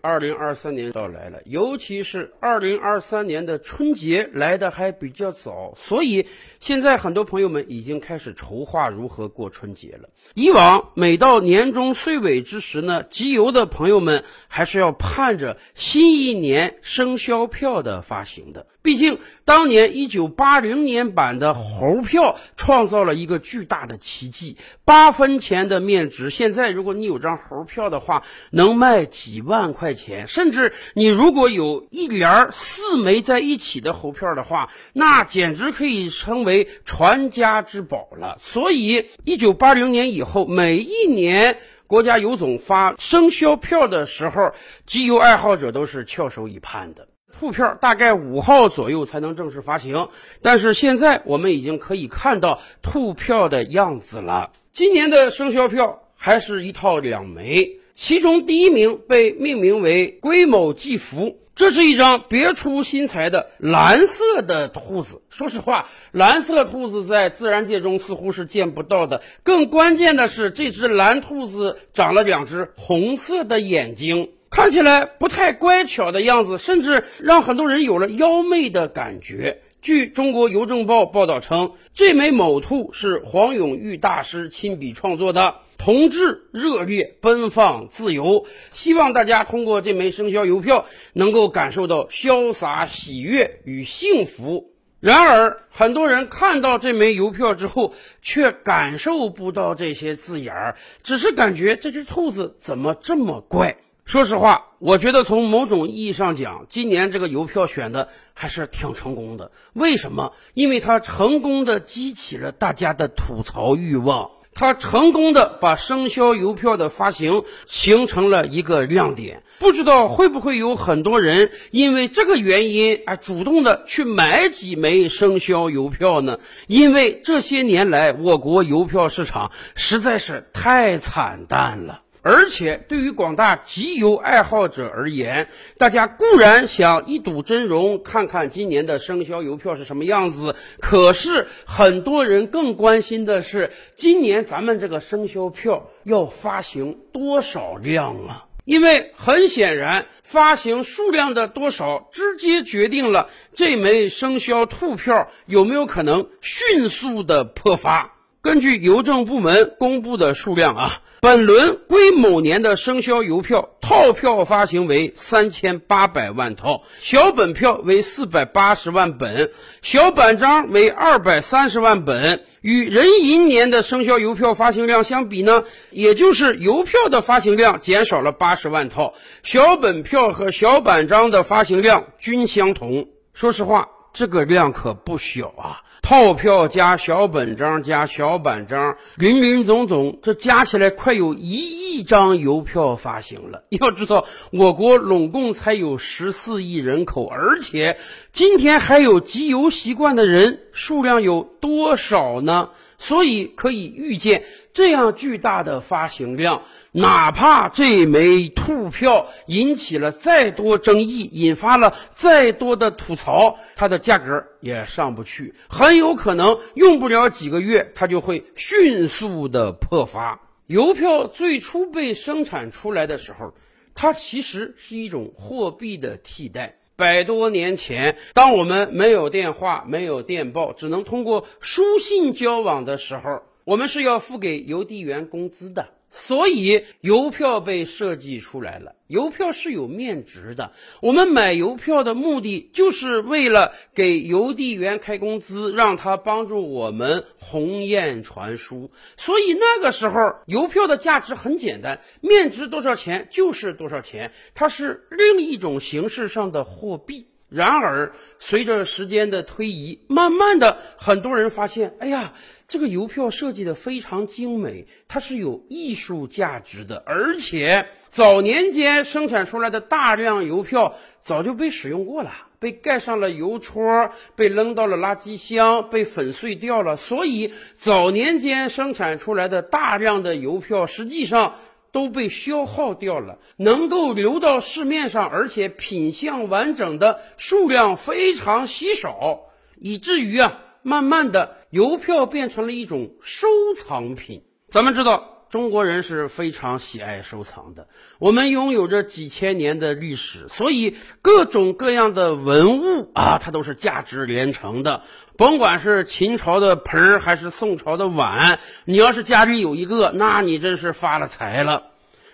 二零二三年到来了，尤其是二零二三年的春节来的还比较早，所以现在很多朋友们已经开始筹划如何过春节了。以往每到年终岁尾之时呢，集邮的朋友们还是要盼着新一年生肖票的发行的。毕竟当年一九八零年版的猴票创造了一个巨大的奇迹，八分钱的面值，现在如果你有张猴票的话，能卖几万块钱，甚至你如果有一连四枚在一起的猴票的话，那简直可以称为传家之宝了。所以，一九八零年以后，每一年国家邮总发生肖票的时候，集邮爱好者都是翘首以盼的。兔票大概五号左右才能正式发行，但是现在我们已经可以看到兔票的样子了。今年的生肖票还是一套两枚，其中第一名被命名为“龟某祭福”，这是一张别出心裁的蓝色的兔子。说实话，蓝色兔子在自然界中似乎是见不到的。更关键的是，这只蓝兔子长了两只红色的眼睛。看起来不太乖巧的样子，甚至让很多人有了妖媚的感觉。据中国邮政报报道称，这枚某兔是黄永玉大师亲笔创作的，同志热烈、奔放、自由。希望大家通过这枚生肖邮票，能够感受到潇洒、喜悦与幸福。然而，很多人看到这枚邮票之后，却感受不到这些字眼儿，只是感觉这只兔子怎么这么怪。说实话，我觉得从某种意义上讲，今年这个邮票选的还是挺成功的。为什么？因为它成功的激起了大家的吐槽欲望，他成功的把生肖邮票的发行形成了一个亮点。不知道会不会有很多人因为这个原因，啊，主动的去买几枚生肖邮票呢？因为这些年来，我国邮票市场实在是太惨淡了。而且，对于广大集邮爱好者而言，大家固然想一睹真容，看看今年的生肖邮票是什么样子。可是，很多人更关心的是，今年咱们这个生肖票要发行多少量啊？因为很显然，发行数量的多少，直接决定了这枚生肖兔票有没有可能迅速的破发。根据邮政部门公布的数量啊。本轮癸卯年的生肖邮票套票发行为三千八百万套，小本票为四百八十万本，小板章为二百三十万本。与壬寅年的生肖邮票发行量相比呢，也就是邮票的发行量减少了八十万套，小本票和小板章的发行量均相同。说实话，这个量可不小啊。套票加小本章加小板章，林林总总，这加起来快有一亿张邮票发行了。要知道，我国拢共才有十四亿人口，而且今天还有集邮习惯的人数量有多少呢？所以可以预见，这样巨大的发行量，哪怕这枚兔票引起了再多争议，引发了再多的吐槽，它的价格也上不去，很有可能用不了几个月，它就会迅速的破发。邮票最初被生产出来的时候，它其实是一种货币的替代。百多年前，当我们没有电话、没有电报，只能通过书信交往的时候，我们是要付给邮递员工资的。所以邮票被设计出来了。邮票是有面值的。我们买邮票的目的就是为了给邮递员开工资，让他帮助我们鸿雁传书。所以那个时候，邮票的价值很简单，面值多少钱就是多少钱，它是另一种形式上的货币。然而，随着时间的推移，慢慢的，很多人发现，哎呀，这个邮票设计的非常精美，它是有艺术价值的。而且，早年间生产出来的大量邮票早就被使用过了，被盖上了邮戳，被扔到了垃圾箱，被粉碎掉了。所以，早年间生产出来的大量的邮票，实际上。都被消耗掉了，能够流到市面上，而且品相完整的数量非常稀少，以至于啊，慢慢的邮票变成了一种收藏品。咱们知道，中国人是非常喜爱收藏的。我们拥有着几千年的历史，所以各种各样的文物啊，它都是价值连城的。甭管是秦朝的盆儿还是宋朝的碗，你要是家里有一个，那你真是发了财了。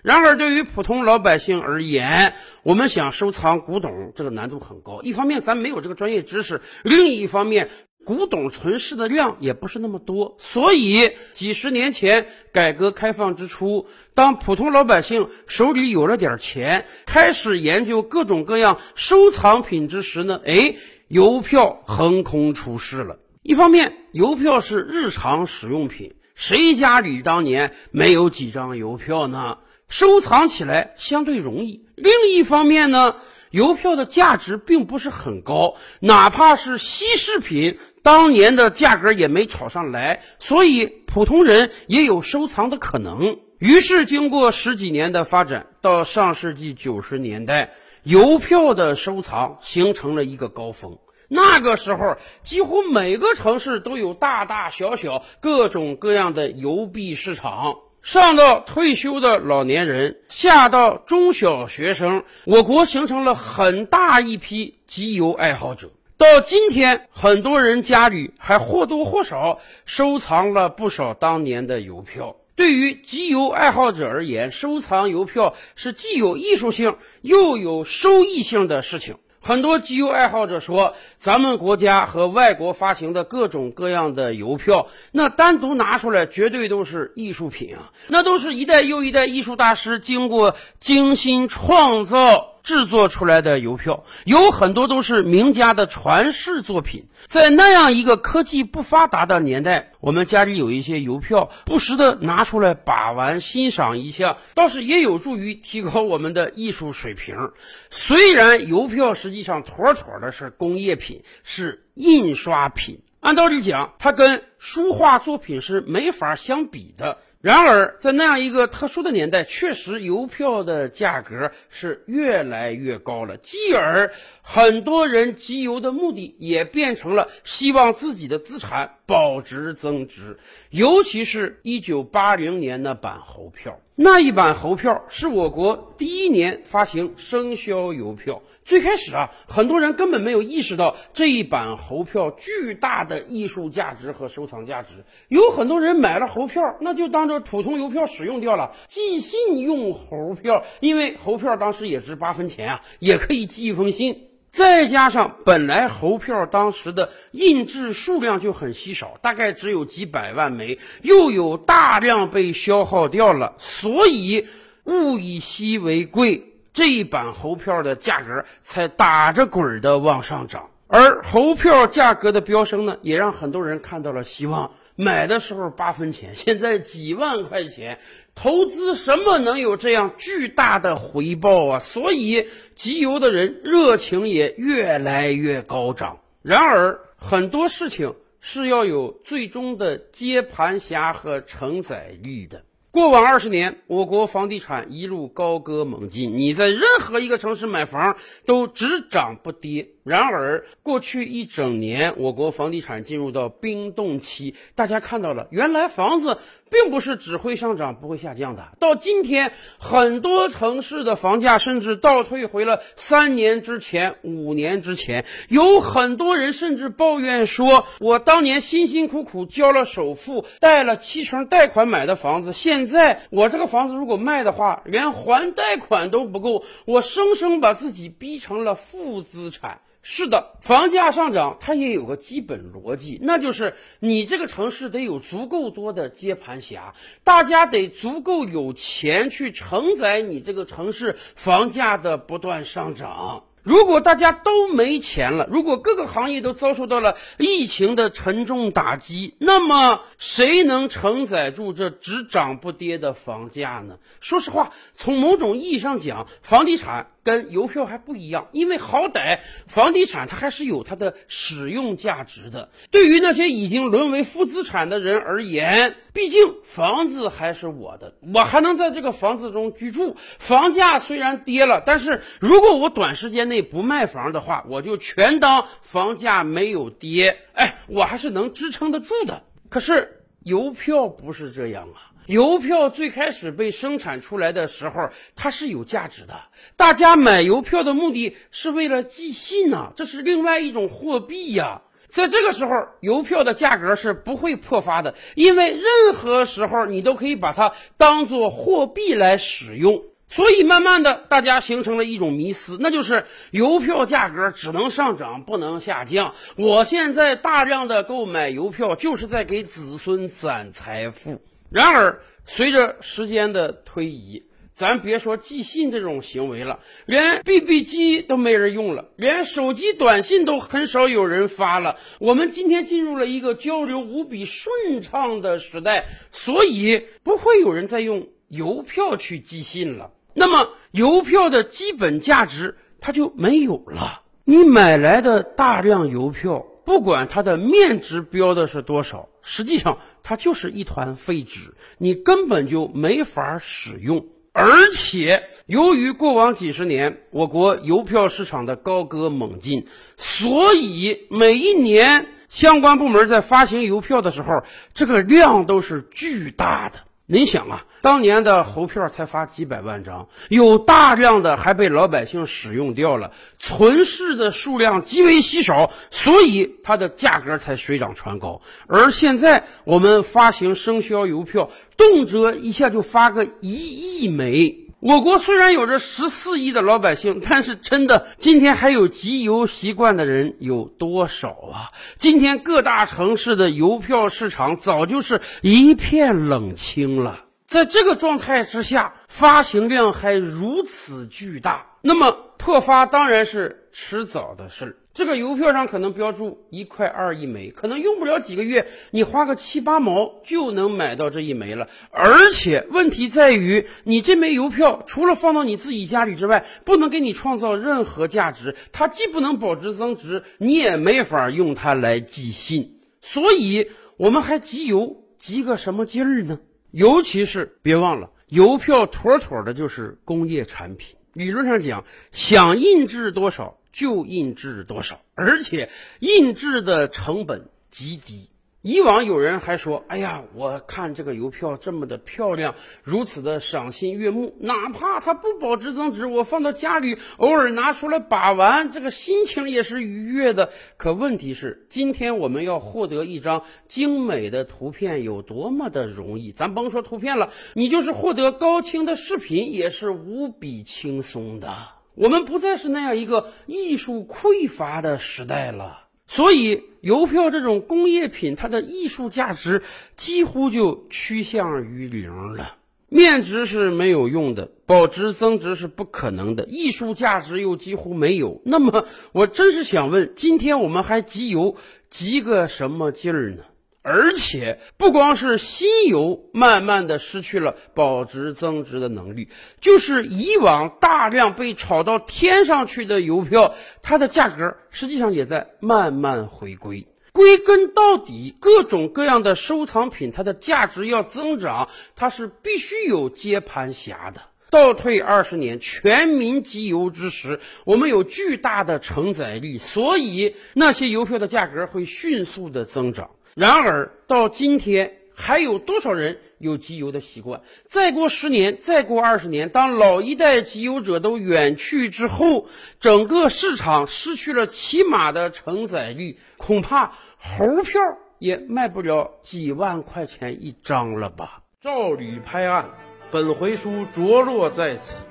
然而，对于普通老百姓而言，我们想收藏古董，这个难度很高。一方面，咱没有这个专业知识；另一方面，古董存世的量也不是那么多。所以，几十年前改革开放之初，当普通老百姓手里有了点钱，开始研究各种各样收藏品之时呢，哎，邮票横空出世了。一方面，邮票是日常使用品，谁家里当年没有几张邮票呢？收藏起来相对容易。另一方面呢，邮票的价值并不是很高，哪怕是稀世品，当年的价格也没炒上来，所以普通人也有收藏的可能。于是，经过十几年的发展，到上世纪九十年代，邮票的收藏形成了一个高峰。那个时候，几乎每个城市都有大大小小、各种各样的邮币市场。上到退休的老年人，下到中小学生，我国形成了很大一批集邮爱好者。到今天，很多人家里还或多或少收藏了不少当年的邮票。对于集邮爱好者而言，收藏邮票是既有艺术性又有收益性的事情。很多集邮爱好者说，咱们国家和外国发行的各种各样的邮票，那单独拿出来绝对都是艺术品啊！那都是一代又一代艺术大师经过精心创造。制作出来的邮票有很多都是名家的传世作品，在那样一个科技不发达的年代，我们家里有一些邮票，不时的拿出来把玩欣赏一下，倒是也有助于提高我们的艺术水平。虽然邮票实际上妥妥的是工业品，是印刷品，按道理讲，它跟书画作品是没法相比的。然而，在那样一个特殊的年代，确实邮票的价格是越来越高了。继而，很多人集邮的目的也变成了希望自己的资产保值增值。尤其是一九八零年的版猴票，那一版猴票是我国第一年发行生肖邮票。最开始啊，很多人根本没有意识到这一版猴票巨大的艺术价值和收藏价值。有很多人买了猴票，那就当做普通邮票使用掉了，寄信用猴票，因为猴票当时也值八分钱啊，也可以寄一封信。再加上本来猴票当时的印制数量就很稀少，大概只有几百万枚，又有大量被消耗掉了，所以物以稀为贵。这一版猴票的价格才打着滚儿的往上涨，而猴票价格的飙升呢，也让很多人看到了希望。买的时候八分钱，现在几万块钱，投资什么能有这样巨大的回报啊？所以集邮的人热情也越来越高涨。然而，很多事情是要有最终的接盘侠和承载力的。过往二十年，我国房地产一路高歌猛进，你在任何一个城市买房都只涨不跌。然而，过去一整年，我国房地产进入到冰冻期。大家看到了，原来房子并不是只会上涨不会下降的。到今天，很多城市的房价甚至倒退回了三年之前、五年之前。有很多人甚至抱怨说：“我当年辛辛苦苦交了首付，贷了七成贷款买的房子，现在我这个房子如果卖的话，连还贷款都不够，我生生把自己逼成了负资产。”是的，房价上涨，它也有个基本逻辑，那就是你这个城市得有足够多的接盘侠，大家得足够有钱去承载你这个城市房价的不断上涨。如果大家都没钱了，如果各个行业都遭受到了疫情的沉重打击，那么谁能承载住这只涨不跌的房价呢？说实话，从某种意义上讲，房地产跟邮票还不一样，因为好歹房地产它还是有它的使用价值的。对于那些已经沦为负资产的人而言，毕竟房子还是我的，我还能在这个房子中居住。房价虽然跌了，但是如果我短时间内不卖房的话，我就全当房价没有跌，哎，我还是能支撑得住的。可是邮票不是这样啊，邮票最开始被生产出来的时候，它是有价值的。大家买邮票的目的是为了寄信呐，这是另外一种货币呀。在这个时候，邮票的价格是不会破发的，因为任何时候你都可以把它当做货币来使用。所以，慢慢的，大家形成了一种迷思，那就是邮票价格只能上涨，不能下降。我现在大量的购买邮票，就是在给子孙攒财富。然而，随着时间的推移，咱别说寄信这种行为了，连 BB 机都没人用了，连手机短信都很少有人发了。我们今天进入了一个交流无比顺畅的时代，所以不会有人再用邮票去寄信了。那么，邮票的基本价值它就没有了。你买来的大量邮票，不管它的面值标的是多少，实际上它就是一团废纸，你根本就没法使用。而且，由于过往几十年我国邮票市场的高歌猛进，所以每一年相关部门在发行邮票的时候，这个量都是巨大的。您想啊，当年的猴票才发几百万张，有大量的还被老百姓使用掉了，存世的数量极为稀少，所以它的价格才水涨船高。而现在我们发行生肖邮票，动辄一下就发个一亿枚。我国虽然有着十四亿的老百姓，但是真的今天还有集邮习惯的人有多少啊？今天各大城市的邮票市场早就是一片冷清了。在这个状态之下，发行量还如此巨大，那么破发当然是迟早的事儿。这个邮票上可能标注一块二一枚，可能用不了几个月，你花个七八毛就能买到这一枚了。而且问题在于，你这枚邮票除了放到你自己家里之外，不能给你创造任何价值，它既不能保值增值，你也没法用它来寄信。所以，我们还集邮集个什么劲儿呢？尤其是别忘了，邮票妥妥的就是工业产品。理论上讲，想印制多少。就印制多少，而且印制的成本极低。以往有人还说：“哎呀，我看这个邮票这么的漂亮，如此的赏心悦目，哪怕它不保值增值，我放到家里偶尔拿出来把玩，这个心情也是愉悦的。”可问题是，今天我们要获得一张精美的图片有多么的容易？咱甭说图片了，你就是获得高清的视频也是无比轻松的。我们不再是那样一个艺术匮乏的时代了，所以邮票这种工业品，它的艺术价值几乎就趋向于零了。面值是没有用的，保值增值是不可能的，艺术价值又几乎没有。那么，我真是想问，今天我们还集邮集个什么劲儿呢？而且不光是新油慢慢的失去了保值增值的能力，就是以往大量被炒到天上去的邮票，它的价格实际上也在慢慢回归。归根到底，各种各样的收藏品，它的价值要增长，它是必须有接盘侠的。倒退二十年，全民集邮之时，我们有巨大的承载力，所以那些邮票的价格会迅速的增长。然而到今天，还有多少人有集邮的习惯？再过十年，再过二十年，当老一代集邮者都远去之后，整个市场失去了起码的承载力，恐怕猴票也卖不了几万块钱一张了吧？照吕拍案，本回书着落在此。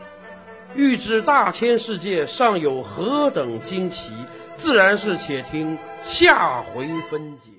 欲知大千世界尚有何等惊奇，自然是且听下回分解。